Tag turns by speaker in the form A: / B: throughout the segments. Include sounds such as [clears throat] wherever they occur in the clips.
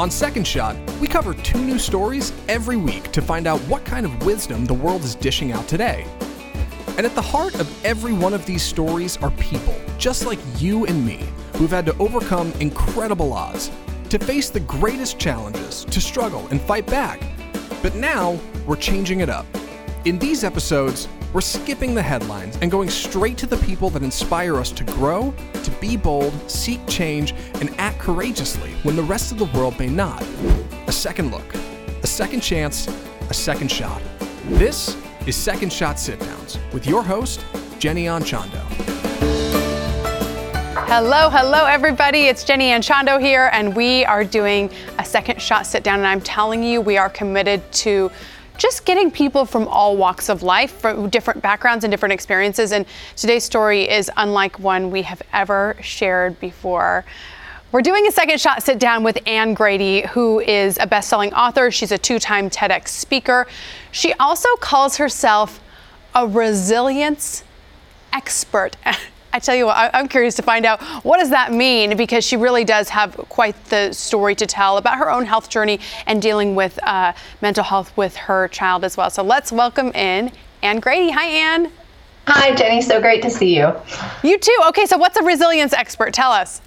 A: On Second Shot, we cover two new stories every week to find out what kind of wisdom the world is dishing out today. And at the heart of every one of these stories are people, just like you and me, who've had to overcome incredible odds, to face the greatest challenges, to struggle and fight back. But now, we're changing it up. In these episodes, we're skipping the headlines and going straight to the people that inspire us to grow, be bold, seek change, and act courageously when the rest of the world may not. A second look, a second chance, a second shot. This is Second Shot Sit Downs with your host, Jenny Anchondo.
B: Hello, hello, everybody. It's Jenny Anchondo here, and we are doing a second shot sit down. And I'm telling you, we are committed to just getting people from all walks of life, from different backgrounds and different experiences. And today's story is unlike one we have ever shared before. We're doing a second shot sit down with Anne Grady, who is a best selling author. She's a two time TEDx speaker. She also calls herself a resilience expert. [laughs] I tell you what, I'm curious to find out what does that mean because she really does have quite the story to tell about her own health journey and dealing with uh, mental health with her child as well. So let's welcome in Anne Grady. Hi, Anne.
C: Hi, Jenny. So great to see you.
B: You too. Okay, so what's a resilience expert? Tell us.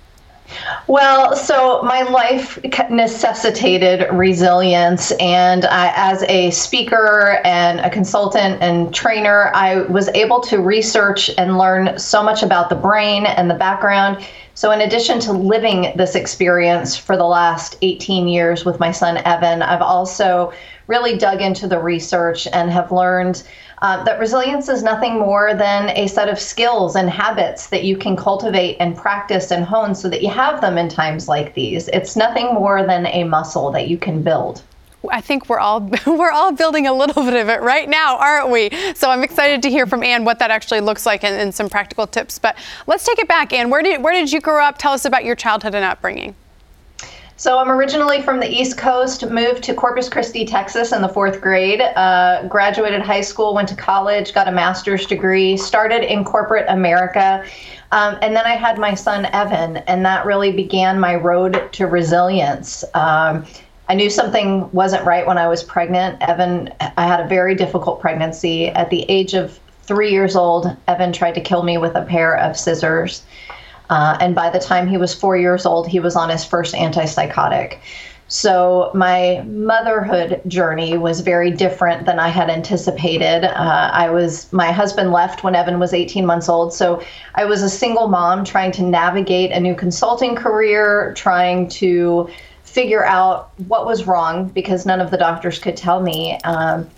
C: Well, so my life necessitated resilience, and I, as a speaker and a consultant and trainer, I was able to research and learn so much about the brain and the background. So, in addition to living this experience for the last 18 years with my son Evan, I've also really dug into the research and have learned uh, that resilience is nothing more than a set of skills and habits that you can cultivate and practice and hone so that you have them in times like these. It's nothing more than a muscle that you can build.
B: I think we're all [laughs] we're all building a little bit of it right now, aren't we? So I'm excited to hear from Anne what that actually looks like and, and some practical tips. But let's take it back, Anne. Where did where did you grow up? Tell us about your childhood and upbringing.
C: So I'm originally from the East Coast, moved to Corpus Christi, Texas in the fourth grade, uh, graduated high school, went to college, got a master's degree, started in corporate America. Um, and then I had my son, Evan, and that really began my road to resilience. Um, I knew something wasn't right when I was pregnant. Evan, I had a very difficult pregnancy. At the age of three years old, Evan tried to kill me with a pair of scissors. Uh, and by the time he was four years old, he was on his first antipsychotic. So my motherhood journey was very different than I had anticipated. Uh, I was my husband left when Evan was 18 months old, so I was a single mom trying to navigate a new consulting career, trying to figure out what was wrong because none of the doctors could tell me. Um,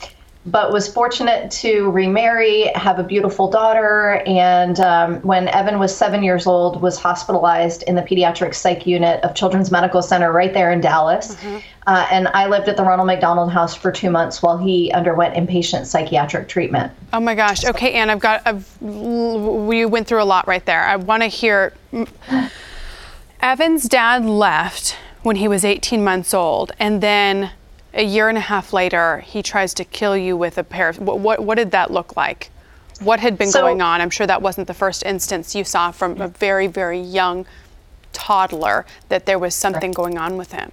C: but was fortunate to remarry, have a beautiful daughter, and um, when Evan was seven years old, was hospitalized in the pediatric psych unit of Children's Medical Center right there in Dallas. Mm-hmm. Uh, and I lived at the Ronald McDonald House for two months while he underwent inpatient psychiatric treatment.
B: Oh my gosh. Okay, Anne, I've got. I've, we went through a lot right there. I want to hear. Evan's dad left when he was 18 months old, and then a year and a half later, he tries to kill you with a pair of, what, what, what did that look like? What had been so, going on? I'm sure that wasn't the first instance you saw from a mm. very, very young toddler that there was something going on with him.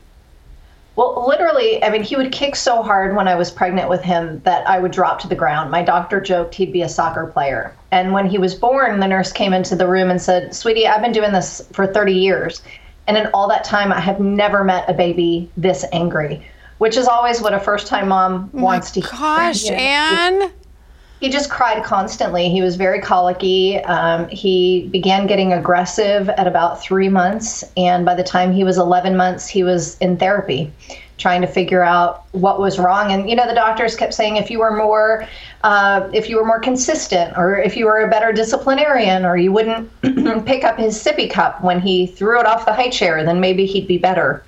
C: Well, literally, I mean, he would kick so hard when I was pregnant with him that I would drop to the ground. My doctor joked he'd be a soccer player. And when he was born, the nurse came into the room and said, Sweetie, I've been doing this for 30 years. And in all that time, I have never met a baby this angry which is always what a first time mom oh wants to
B: hear. Gosh, you know, Anne.
C: He, just cried constantly. He was very colicky. Um, he began getting aggressive at about three months. And by the time he was 11 months, he was in therapy trying to figure out what was wrong. And you know, the doctors kept saying if you were more, uh, if you were more consistent, or if you were a better disciplinarian, or you wouldn't [clears throat] pick up his sippy cup when he threw it off the high chair, then maybe he'd be better.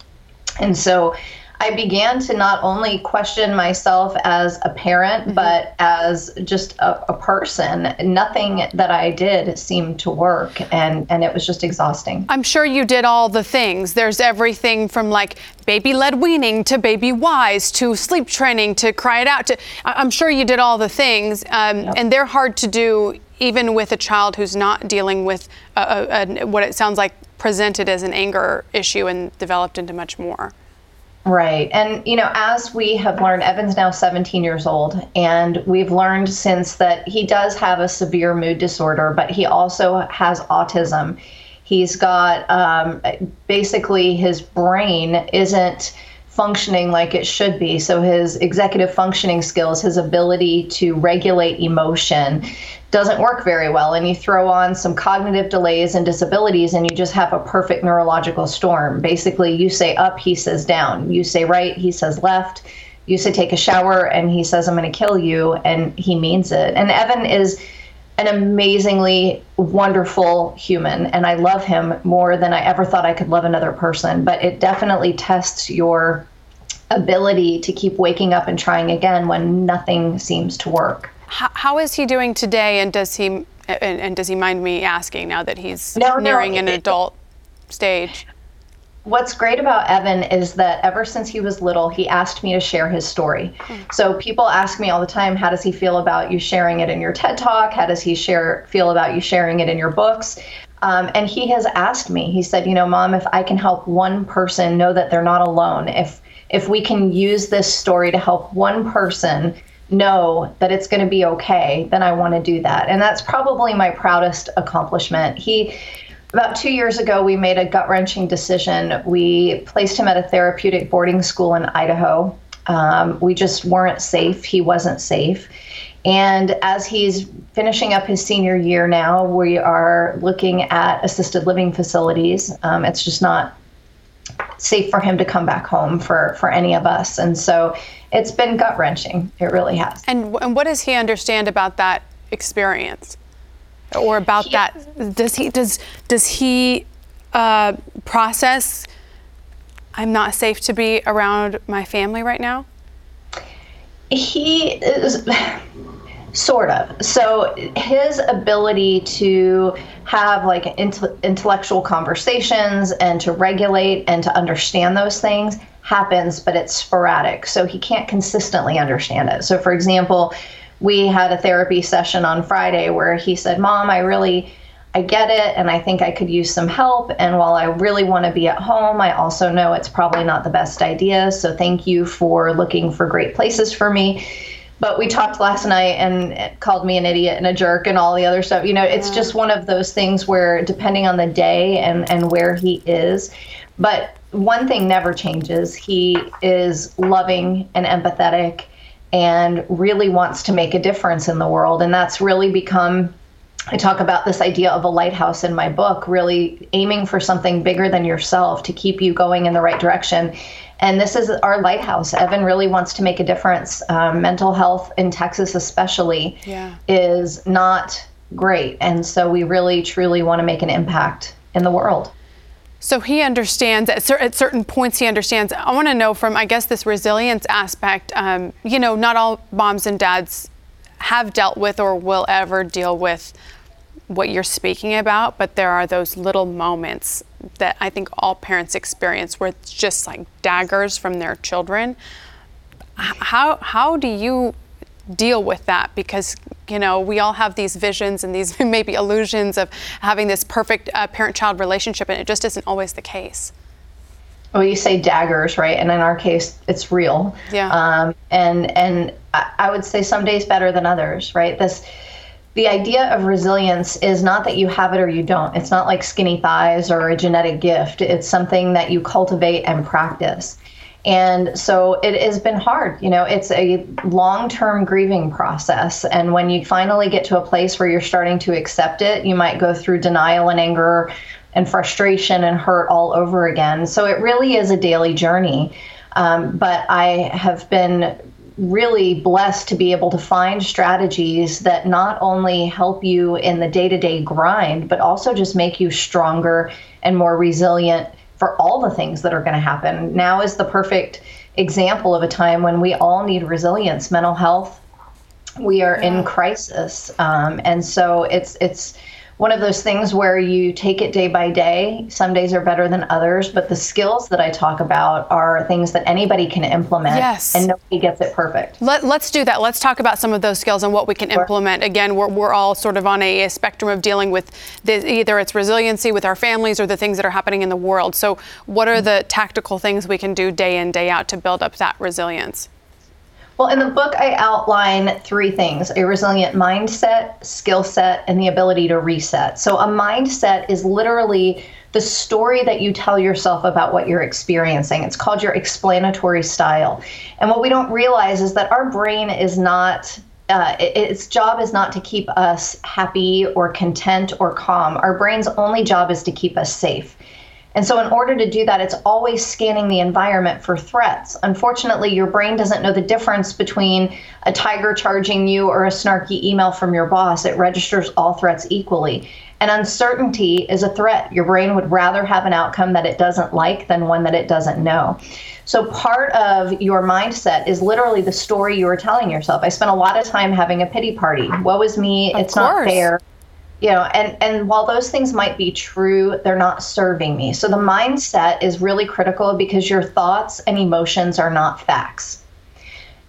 C: And so I began to not only question myself as a parent, mm-hmm. but as just a, a, person. Nothing that I did seemed to work, and, and it was just exhausting.
B: I'm sure you did all the things. There's everything from like baby led weaning to baby wise to sleep training to cry it out to. I'm sure you did all the things, um, yep. and they're hard to do even with a child who's not dealing with a, a, what it sounds like presented as an anger issue and developed into much more.
C: Right. And, you know, as we have learned, Evan's now 17 years old, and we've learned since that he does have a severe mood disorder, but he also has autism. He's got um, basically his brain isn't functioning like it should be. So his executive functioning skills, his ability to regulate emotion doesn't work very well. And you throw on some cognitive delays and disabilities, and you just have a perfect neurological storm. Basically, you say up, he says down. You say right, he says left. You say take a shower, and he says, I'm going to kill you. And he means it. And Evan is an amazingly wonderful human and I love him more than I ever thought I could love another person. But it definitely tests your ability to keep waking up and trying again when nothing seems to work.
B: How, how is he doing today and does he and, and, does he mind me asking now that he's no, nearing no, an it, adult stage?
C: what's great about Evan is that ever since he was little, he asked me to share his story. Mm. So people ask me all the time, how does he feel about you sharing it in your TED Talk? How does he share feel about you sharing it in your books? Um, and he has asked me. He said, you know, mom, if I can help one person know that they're not alone, if if we can use this story to help one person know that it's going to be okay, then I want to do that. And that's probably my proudest accomplishment. He about two years ago, we made a gut wrenching decision. We placed him at a therapeutic boarding school in Idaho. Um, we just weren't safe. He wasn't safe. And as he's finishing up his senior year now, we are looking at assisted living facilities. Um, it's just not safe for him to come back home for, for any of us. And so it's been gut wrenching. It really has.
B: And, and what does he understand about that experience? or about he, that? Does he does does he uh, process? I'm not safe to be around my family right now.
C: He is sort of. So his ability to have like intellectual conversations and to regulate and to understand those things happens, but it's sporadic. So he can't consistently understand it. So, for example, we had a therapy session on Friday where he said, Mom, I really. I get it, and I think I could use some help. And while I really want to be at home, I also know it's probably not the best idea. So, thank you for looking for great places for me. But we talked last night and called me an idiot and a jerk and all the other stuff. You know, it's yeah. just one of those things where, depending on the day and, and where he is, but one thing never changes. He is loving and empathetic and really wants to make a difference in the world. And that's really become, I talk about this idea of a lighthouse in my book, really aiming for something bigger than yourself to keep you going in the right direction. And this is our lighthouse. Evan really wants to make a difference. Um, mental health in Texas, especially, yeah. is not great. And so we really, truly want to make an impact in the world.
B: So he understands at, cer- at, certain points. He understands. I want to know from, I guess, this resilience aspect. Um, you know, not all moms and dads have dealt with or will ever deal with what you're speaking about, but there are those little moments that I think all parents experience where it's just like daggers from their children. How how do you deal with that? Because you know, we all have these visions and these [laughs] maybe illusions of having this perfect uh, parent child relationship, and it just isn't always the case.
C: Well, you say daggers, right? And in our case, it's real.
B: Yeah.
C: Um, and and I would say some days better than others, right? This the idea of resilience is not that you have it or you don't. It's not like skinny thighs or a genetic gift. It's something that you cultivate and practice. And so it has been hard. You know, it's a long term grieving process. And when you finally get to a place where you're starting to accept it, you might go through denial and anger and frustration and hurt all over again. So it really is a daily journey. Um, but I have been really blessed to be able to find strategies that not only help you in the day to day grind, but also just make you stronger and more resilient for all the things that are going to happen. Now is the perfect example of a time when we all need resilience, mental health. We are in crisis, um, and so it's it's one of those things where you take it day by day. Some days are better than others, but the skills that I talk about are things that anybody can implement
B: yes.
C: and nobody gets it perfect.
B: Let, us do that. Let's talk about some of those skills and what we can sure. implement. Again, we're, we're all sort of on a, a spectrum of dealing with the, either it's resiliency with our families or the things that are happening in the world. So, what are the tactical things we can do day in, day out to build up that resilience?
C: Well, in the book, I outline three things a resilient mindset, skill set, and the ability to reset. So, a mindset is literally the story that you tell yourself about what you're experiencing. It's called your explanatory style. And what we don't realize is that our brain is not. Uh, its job is not to keep us happy or content or calm. Our brain's only job is to keep us safe. And so, in order to do that, it's always scanning the environment for threats. Unfortunately, your brain doesn't know the difference between a tiger charging you or a snarky email from your boss. It registers all threats equally. And uncertainty is a threat. Your brain would rather have an outcome that it doesn't like than one that it doesn't know. So, part of your mindset is literally the story you are telling yourself. I spent a lot of time having a pity party. Woe is me.
B: Of
C: it's
B: course.
C: not fair you know and and while those things might be true they're not serving me. So the mindset is really critical because your thoughts and emotions are not facts.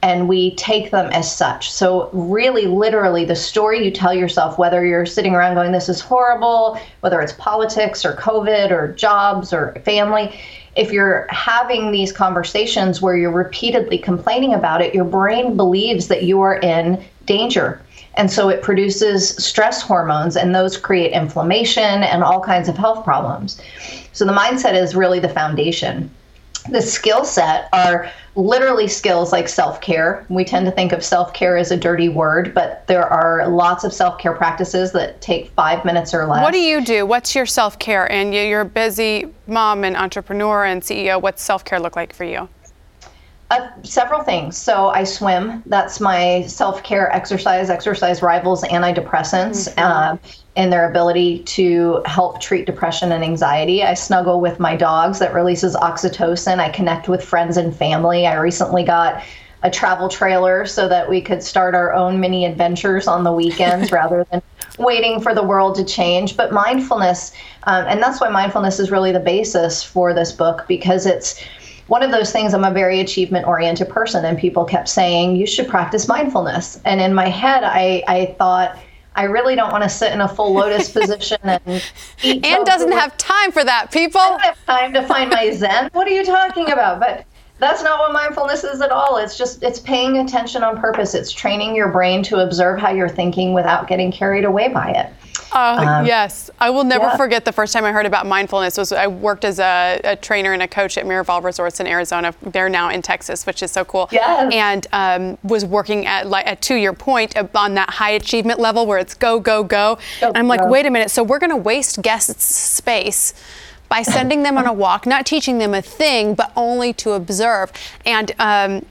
C: And we take them as such. So really literally the story you tell yourself whether you're sitting around going this is horrible whether it's politics or covid or jobs or family if you're having these conversations where you're repeatedly complaining about it your brain believes that you are in danger and so it produces stress hormones, and those create inflammation and all kinds of health problems. So the mindset is really the foundation. The skill set are literally skills like self care. We tend to think of self care as a dirty word, but there are lots of self care practices that take five minutes or less.
B: What do you do? What's your self care? And you're a busy mom and entrepreneur and CEO. What's self care look like for you?
C: Uh, several things. So I swim. That's my self care exercise. Exercise rivals antidepressants mm-hmm. uh, in their ability to help treat depression and anxiety. I snuggle with my dogs. That releases oxytocin. I connect with friends and family. I recently got a travel trailer so that we could start our own mini adventures on the weekends [laughs] rather than waiting for the world to change. But mindfulness, um, and that's why mindfulness is really the basis for this book because it's one of those things, I'm a very achievement oriented person, and people kept saying, you should practice mindfulness. And in my head, I, I thought, I really don't want to sit in a full lotus [laughs] position and eat.
B: Anne doesn't have time for that, people.
C: I don't have time to find my Zen. What are you talking about? But that's not what mindfulness is at all. It's just it's paying attention on purpose. It's training your brain to observe how you're thinking without getting carried away by it.
B: Uh, um, yes, I will never yeah. forget the first time I heard about mindfulness. Was I worked as a, a, trainer and a coach at Miraval Resorts in Arizona. They're now in Texas, which is so cool.
C: Yes.
B: And um, was working at like at, to your point on that high achievement level where it's go go go. go and I'm like, go. wait a minute. So we're going to waste guests' space by sending them on a walk, not teaching them a thing, but only to observe. And um,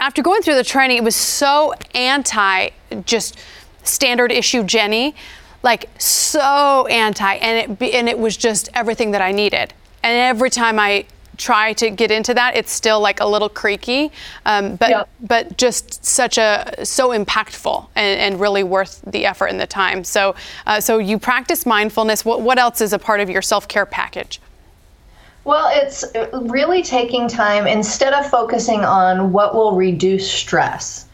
B: after going through the training, it was so anti just standard issue Jenny like so anti, and it and it was just everything that I needed. And every time I try to get into that, it's still like a little creaky, um, but but just such a so impactful and, and, really worth the effort and the time. So uh, so you practice mindfulness. What what else is a part of your self care package?
C: Well, it's really taking time instead of focusing on what will reduce stress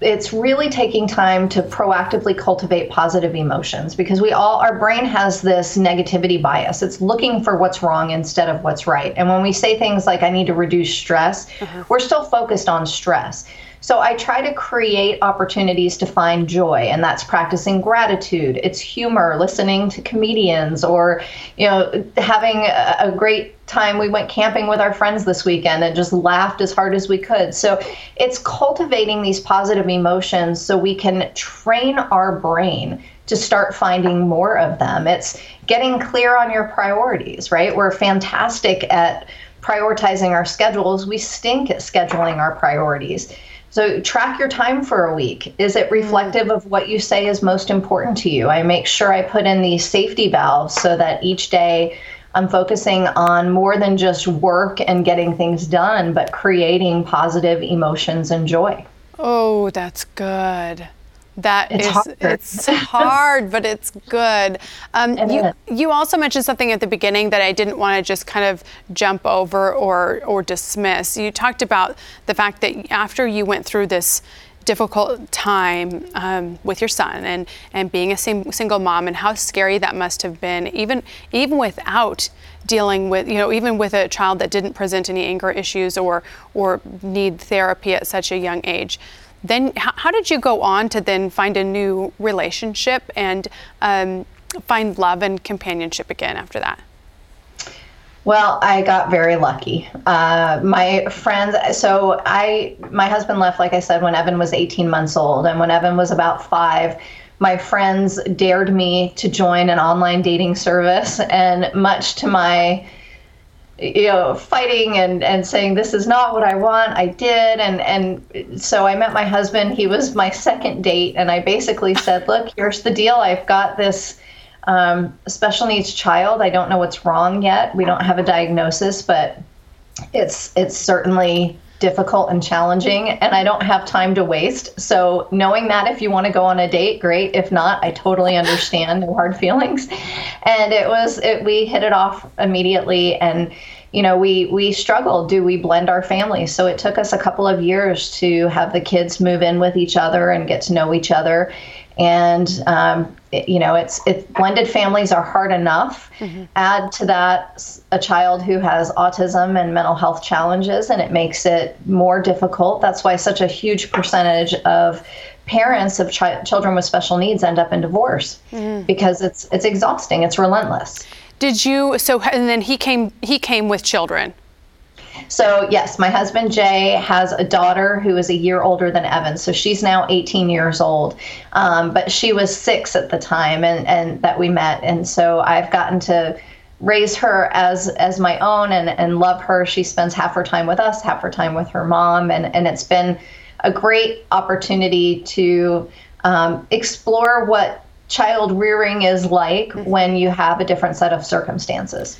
C: it's really taking time to proactively cultivate positive emotions because we all our brain has this negativity bias. It's looking for what's wrong instead of what's right. And when we say things like i need to reduce stress uh-huh. we're still focused on stress so I try to create opportunities to find joy, and that's practicing gratitude. It's humor, listening to comedians, or you know, having a, great time. We went camping with our friends this weekend and just laughed as hard as we could. So it's cultivating these positive emotions so we can train our brain to start finding more of them. It's getting clear on your priorities, right? We're fantastic at prioritizing our schedules. We stink at scheduling our priorities. So track your time for a week. Is it mm. reflective of what you say is most important to you? I make sure I put in these safety valves so that each day I'm focusing on more than just work and getting things done, but creating positive emotions and joy.
B: Oh, that's good. That
C: it's
B: is,
C: hard.
B: it's hard, but it's good. Um,
C: It
B: you,
C: is.
B: you also mentioned something at the beginning that I didn't want to just kind of jump over or or dismiss. You talked about the fact that after you went through this difficult time um, with your son and and being a sing- single mom and how scary that must have been, even even without dealing with you know even with a child that didn't present any anger issues or or need therapy at such a young age then how, how did you go on to then find a new relationship and um, find love and companionship again after that?
C: Well, I got very lucky. Uh, my friends, so I, my husband left, like I said, when Evan was 18 months old. And when Evan was about five, my friends dared me to join an online dating service. And much to my, you know, fighting and, and saying, this is not what I want, I did. And, and so I met my husband. He was my second date. And I basically [laughs] said, look, here's the deal. I've got this um, special needs child. I don't know what's wrong yet. We don't have a diagnosis, but it's it's certainly difficult and challenging and I don't have time to waste. So knowing that if you want to go on a date, great. If not, I totally understand no hard feelings. And it was it we hit it off immediately and you know, we we struggled. Do we blend our families? So it took us a couple of years to have the kids move in with each other and get to know each other. And um, it, you know, it's it's blended families are hard enough. Add to that a child who has autism and mental health challenges, and it makes it more difficult. That's why such a huge percentage of parents of chi- children with special needs end up in divorce because it's it's exhausting. It's relentless.
B: Did you so and then he came he came with children.
C: So, yes, my husband Jay has a daughter who is a year older than Evan. So she's now 18 years old. Um, but she was six at the time and, and that we met. And so I've gotten to raise her as as my own and, and love her. She spends half her time with us, half her time with her mom. And, and it's been a great opportunity to um, explore what child rearing is like when you have a different set of circumstances.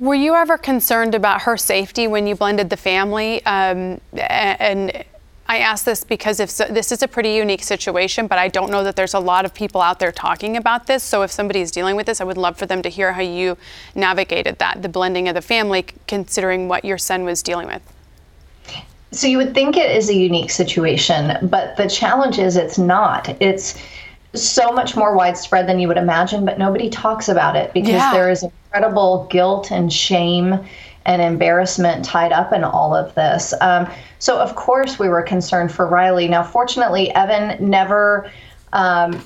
B: Were you ever concerned about her safety when you blended the family? Um, and I ask this because if so, this is a pretty unique situation, but I don't know that there's a lot of people out there talking about this. So if somebody is dealing with this, I would love for them to hear how you navigated that, the blending of the family, considering what your son was dealing with.
C: So you would think it is a unique situation, but the challenge is it's not. It's so much more widespread than you would imagine, but nobody talks about it because
B: Yeah.
C: there is incredible guilt and shame and embarrassment tied up in all of this. Um, so, of course, we were concerned for Riley. Now, fortunately, Evan never um,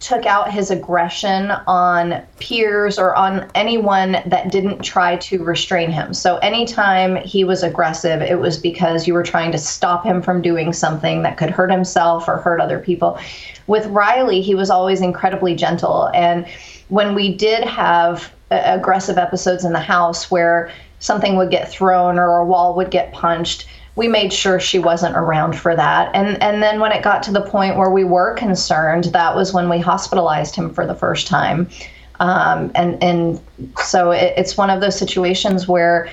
C: took out his aggression on peers or on anyone that didn't try to restrain him. So anytime he was aggressive, it was because you were trying to stop him from doing something that could hurt himself or hurt other people. With Riley, he was always incredibly gentle. And when we did have aggressive episodes in the house where something would get thrown or a wall would get punched, we made sure she wasn't around for that. And and then when it got to the point where we were concerned, that was when we hospitalized him for the first time. Um, and and so it, it's one of those situations where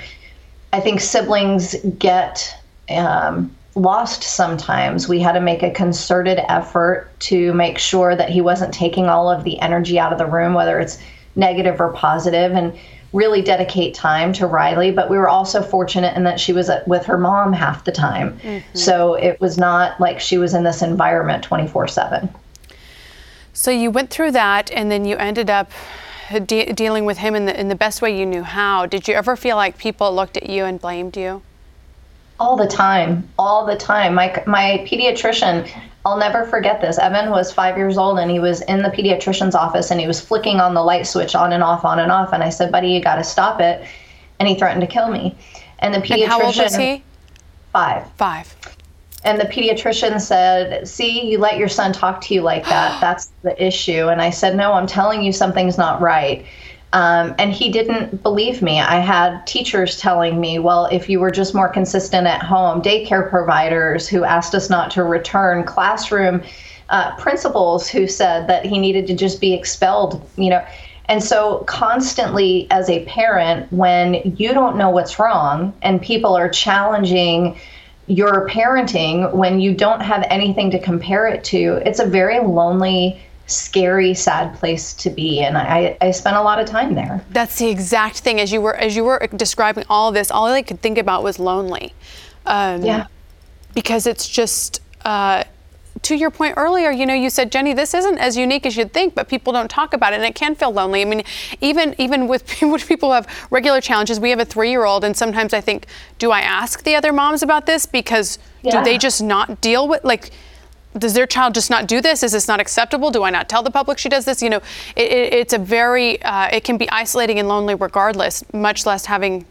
C: I think siblings get um, lost sometimes. We had to make a concerted effort to make sure that he wasn't taking all of the energy out of the room, whether it's negative or positive, and really dedicate time to Riley. But we were also fortunate in that she was uh, with her mom half the time. Mm-hmm. So it was not like she was in this environment 24 7.
B: So you went through that, and then you ended up de- dealing with him in the in the best way you knew how. Did you ever feel like people looked at you and blamed you?
C: All the time all the time my my pediatrician I'll never forget this. Evan was five years old and he was in the pediatrician's office and he was flicking on the light switch on and off, on and off. And I said, buddy, you got to stop it. And he threatened to kill me. And the pediatrician,
B: And how old was he?
C: five.
B: Five.
C: And the pediatrician said, See, you let your son talk to you like that. [gasps] That's the issue. And I said, No, I'm telling you something's not right. Um, and he didn't believe me. I had teachers telling me, Well, if you were just more consistent at home, daycare providers who asked us not to return, classroom uh, principals who said that he needed to just be expelled, you know. And so, constantly as a parent, when you don't know what's wrong and people are challenging your parenting when you don't have anything to compare it to. It's a very lonely, scary, sad place to be, and I, I spent a lot of time there.
B: That's the exact thing. As you were as you were describing all of this, all I could think about was lonely.
C: Um, yeah.
B: Because it's just. Uh, to your point earlier, you know, you said, Jenny, this isn't as unique as you'd think, but people don't talk about it, and it can feel lonely. I mean, even even with [laughs] people who have regular challenges, we have a three-year-old, and sometimes I think, do I ask the other moms about this because yeah. do they just not deal with like? Does their child just not do this? Is this not acceptable? Do I not tell the public she does this? You know, it, it, it's a very, uh, it can be isolating and lonely regardless, much less having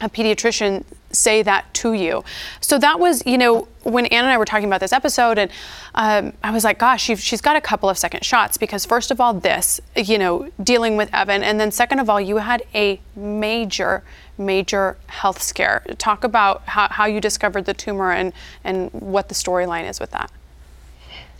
B: a pediatrician say that to you. So that was, you know, when Anne and I were talking about this episode, and um, I was like, gosh, she's got a couple of second shots because, first of all, this, you know, dealing with Evan, and then second of all, you had a major, major health scare. Talk about how, how you discovered the tumor and, and what the storyline is with that.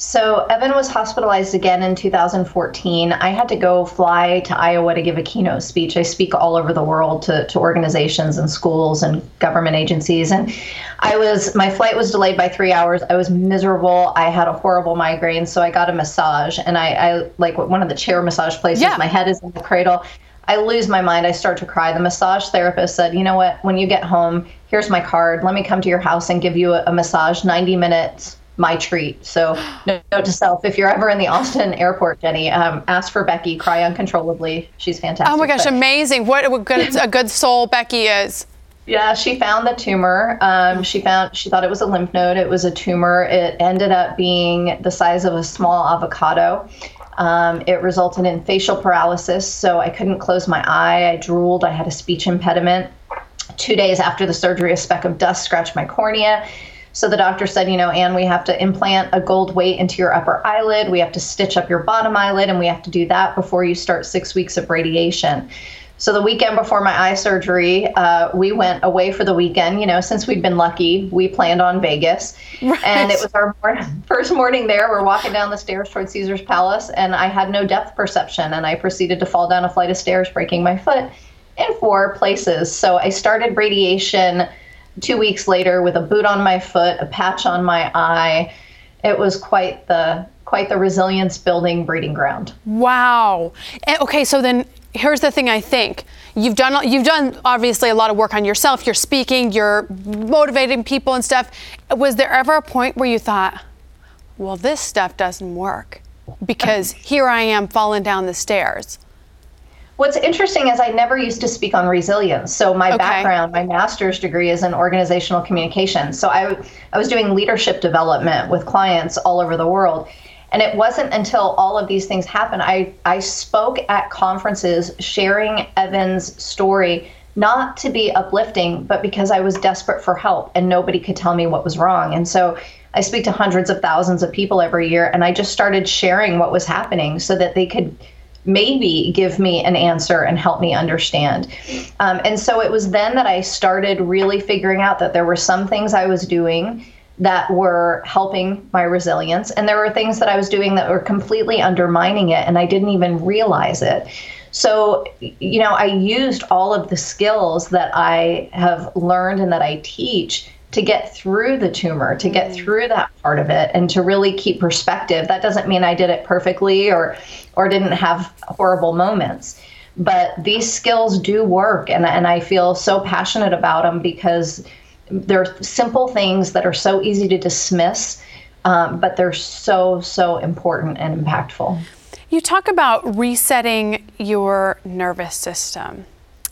C: So Evan was hospitalized again in 2014. I had to go fly to Iowa to give a keynote speech. I speak all over the world to, to organizations and schools and government agencies. And I was my flight was delayed by three hours. I was miserable. I had a horrible migraine, so I got a massage. And I, I like one of the chair massage places. Yeah. My head is in the cradle. I lose my mind. I start to cry. The massage therapist said, "You know what? When you get home, here's my card. Let me come to your house and give you a, a massage, 90 minutes." My treat. So, note to self: if you're ever in the Austin airport, Jenny, um, ask for Becky. Cry uncontrollably. She's fantastic.
B: Oh my gosh, but, amazing! What a good, a good soul Becky is.
C: Yeah, she found the tumor. Um, she found she thought it was a lymph node. It was a tumor. It ended up being the size of a small avocado. Um, it resulted in facial paralysis, so I couldn't close my eye. I drooled. I had a speech impediment. Two days after the surgery, a speck of dust scratched my cornea. So the doctor said, you know, Anne, we have to implant a gold weight into your upper eyelid. We have to stitch up your bottom eyelid, and we have to do that before you start six weeks of radiation. So the weekend before my eye surgery, uh, we went away for the weekend. You know, since we'd been lucky, we planned on Vegas, right. and it was our [laughs] first morning there. We're walking down the stairs towards Caesar's Palace, and I had no depth perception, and I proceeded to fall down a flight of stairs, breaking my foot in four places. So I started radiation two weeks later with a boot on my foot, a patch on my eye. It was quite the quite the resilience building breeding ground.
B: Wow. Eh, okay, so then here's the thing I think. You've done you've done obviously a lot of work on yourself. You're speaking, you're motivating people and stuff. Was there ever a point where you thought, well, this stuff doesn't work because here I am falling down the stairs?
C: What's interesting is I never used to speak on resilience. So my okay. background, my master's degree is in organizational communication. So I, I was doing leadership development with clients all over the world. And it wasn't until all of these things happened. I, I spoke at conferences sharing Evan's story, not to be uplifting, but because I was desperate for help and nobody could tell me what was wrong. And so I speak to hundreds of thousands of people every year, and I just started sharing what was happening so that they could maybe give me an answer and help me understand. Um, and so it was then that I started really figuring out that there were some things I was doing that were helping my resilience, and there were things that I was doing that were completely undermining it, and I didn't even realize it. So, you know, I used all of the skills that I have learned and that I teach to get through the tumor, to get mm-hmm. through that part of it, and to really keep perspective. That doesn't mean I did it perfectly or or didn't have horrible moments, but these skills do work, and and I feel so passionate about them because they're simple things that are so easy to dismiss, um, but they're so so important and impactful.
B: You talk about resetting your nervous system.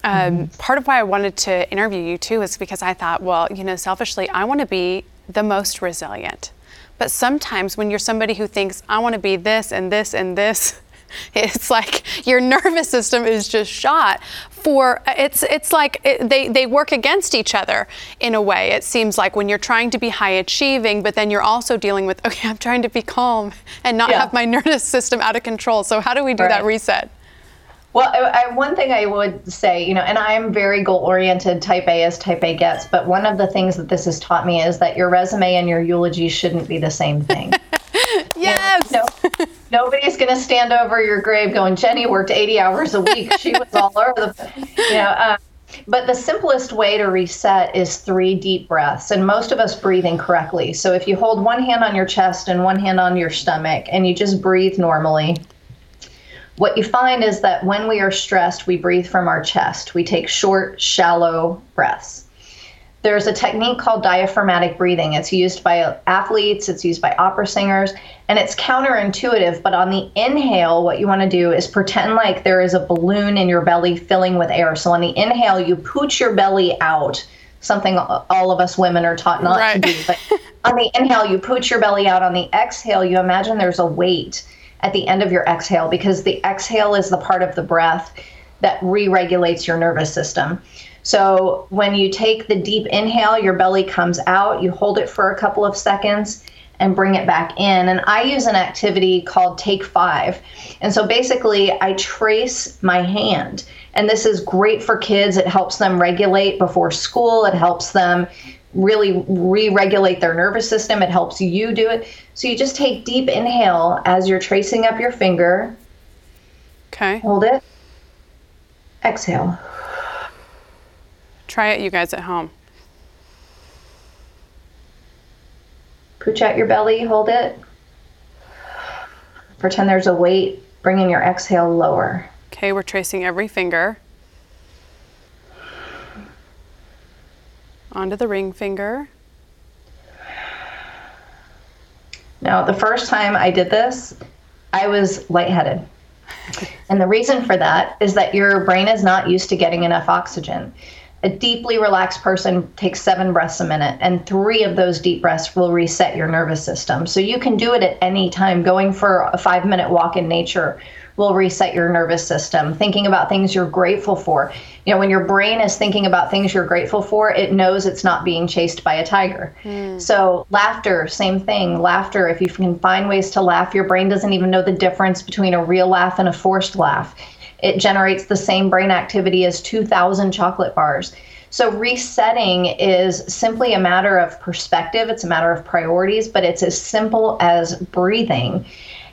B: Um, mm-hmm. Part of why I wanted to interview you too is because I thought, well, you know, selfishly, I want to be the most resilient. But sometimes when you're somebody who thinks, I want to be this and this and this, [laughs] it's like your nervous system is just shot for it's it's like it, they they work against each other in a way it seems like when you're trying to be high achieving but then you're also dealing with okay I'm trying to be calm and not yeah. have my [laughs] nervous system out of control so how do we do right. that reset
C: well, I, I, one thing I would say, you know, and I'm very goal oriented, type A as type A gets, but one of the things that this has taught me is that your resume and your eulogy shouldn't be the same thing. [laughs]
B: yes.
C: You know, no, nobody's going to stand over your grave going, Jenny worked 80 hours a week. She was all over the, you know, uh, But the simplest way to reset is three deep breaths, and most of us breathe incorrectly. So if you hold one hand on your chest and one hand on your stomach and you just breathe normally, what you find is that when we are stressed, we breathe from our chest. We take short, shallow breaths. There's a technique called diaphragmatic breathing. It's used by athletes, it's used by opera singers, and it's counterintuitive. But on the inhale, what you want to do is pretend like there is a balloon in your belly filling with air. So on the inhale, you pooch your belly out, something all of us women are taught not right. to do. But on the inhale, you pooch your belly out. On the exhale, you imagine there's a weight at the end of your exhale because the exhale is the part of the breath that re regulates your nervous system. So when you take the deep inhale, your belly comes out, you hold it for a couple of seconds and bring it back in. And I use an activity called Take Five. And so basically, I trace my hand. And this is great for kids. It helps them regulate before school, it helps them really re regulate their nervous system. It helps you do it. So you just take deep inhale as you're tracing up your finger.
B: Okay.
C: Hold it. Exhale.
B: Try it, you guys at home.
C: Pooch out your belly, hold it. Pretend there's a weight. Bring in your exhale lower.
B: Okay, we're tracing every finger. Onto the ring finger.
C: Now, the first time I did this, I was lightheaded. And the reason for that is that your brain is not used to getting enough oxygen a deeply relaxed person takes seven breaths a minute, and three of those deep breaths will reset your nervous system. So you can do it at any time. Going for a five minute walk in nature will reset your nervous system. Thinking about things you're grateful for. You know, when your brain is thinking about things you're grateful for, it knows it's not being chased by a tiger. Mm. So, laughter, same thing. Laughter, if you can find ways to laugh, your brain doesn't even know the difference between a real laugh and a forced laugh it generates the same brain activity as 2,000 chocolate bars. So, resetting is simply a matter of perspective, it's a matter of priorities, but it's as simple as breathing.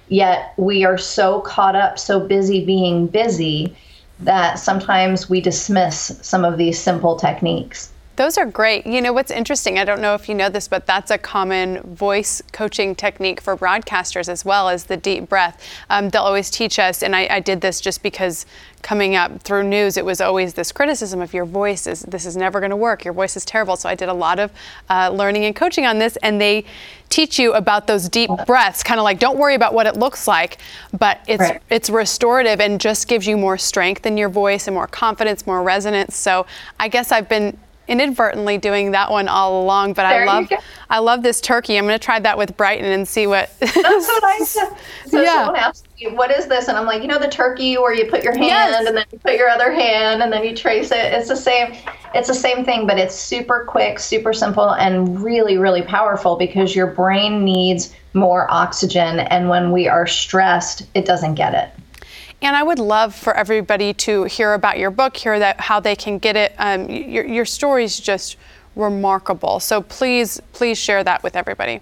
C: Yet, we are so caught up, so busy being busy, that sometimes we dismiss some of these simple techniques.
B: Those are great. You know what's interesting, I don't know if you know this, but that's a common voice coaching technique for broadcasters as well as the deep breath. Um, they'll always teach us, and I, I, did this just because coming up through news, it was always this criticism of your voice is this is never going to work. Your voice is terrible. So I did a lot of uh, learning and coaching on this, and they teach you about those deep breaths, kind of like don't worry about what it looks like, but it's right. it's restorative and just gives you more strength in your voice and more confidence, more resonance. So I guess I've been inadvertently doing that one all along, but there I love I love this turkey. I'm going to try that with Brighton and see what. [laughs]
C: That's what I [laughs] said. So yeah. someone asked me, "What is this?" And I'm like, you know, the turkey where you put your hand yes. and then you put your other hand and then you trace it. It's the same. It's the same thing, but it's super quick, super simple, and really, really powerful because your brain needs more oxygen, and when we are stressed, it doesn't get it.
B: And I would love for everybody to hear about your book, hear that how they can get it. Um, your, your story is just remarkable. So please, please share that with everybody.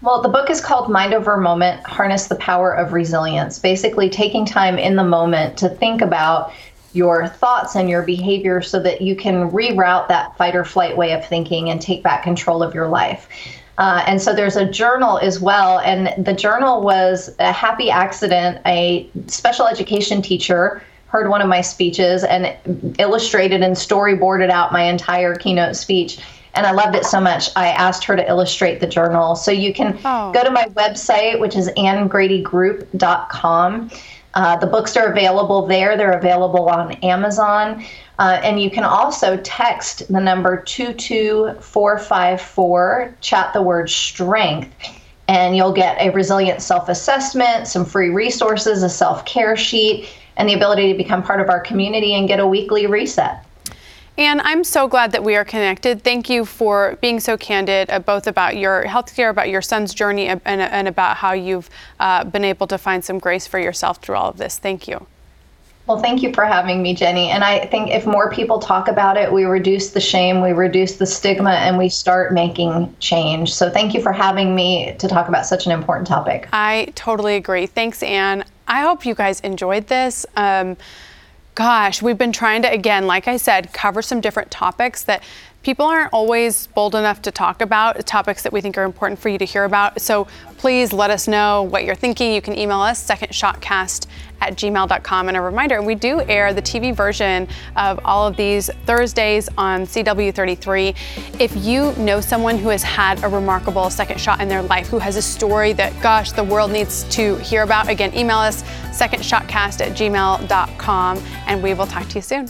C: Well, the book is called Mind Over Moment Harness the Power of Resilience. Basically, taking time in the moment to think about your thoughts and your behavior so that you can reroute that fight or flight way of thinking and take back control of your life. Uh, and so there's a journal as well. And the journal was a happy accident. A special education teacher heard one of my speeches and illustrated and storyboarded out my entire keynote speech. And I loved it so much, I asked her to illustrate the journal. So you can oh. go to my website, which is annegradygroup.com. Uh, the books are available there. They're available on Amazon. Uh, and you can also text the number 22454, chat the word strength, and you'll get a resilient self assessment, some free resources, a self care sheet, and the ability to become part of our community and get a weekly reset.
B: And I'm so glad that we are connected. Thank you for being so candid, uh, both about your healthcare, about your son's journey, and, and about how you've uh, been able to find some grace for yourself through all of this. Thank you.
C: Well, thank you for having me, Jenny. And I think if more people talk about it, we reduce the shame, we reduce the stigma, and we start making change. So thank you for having me to talk about such an important topic.
B: I totally agree. Thanks, Anne. I hope you guys enjoyed this. Um, Gosh, we've been trying to, again, like I said, cover some different topics that people aren't always bold enough to talk about topics that we think are important for you to hear about. So please let us know what you're thinking. You can email us secondshotcast at gmail.com. And a reminder, we do air the TV version of all of these Thursdays on CW33. If you know someone who has had a remarkable second shot in their life, who has a story that, gosh, the world needs to hear about, again, email us secondshotcast at gmail.com and we will talk to you soon.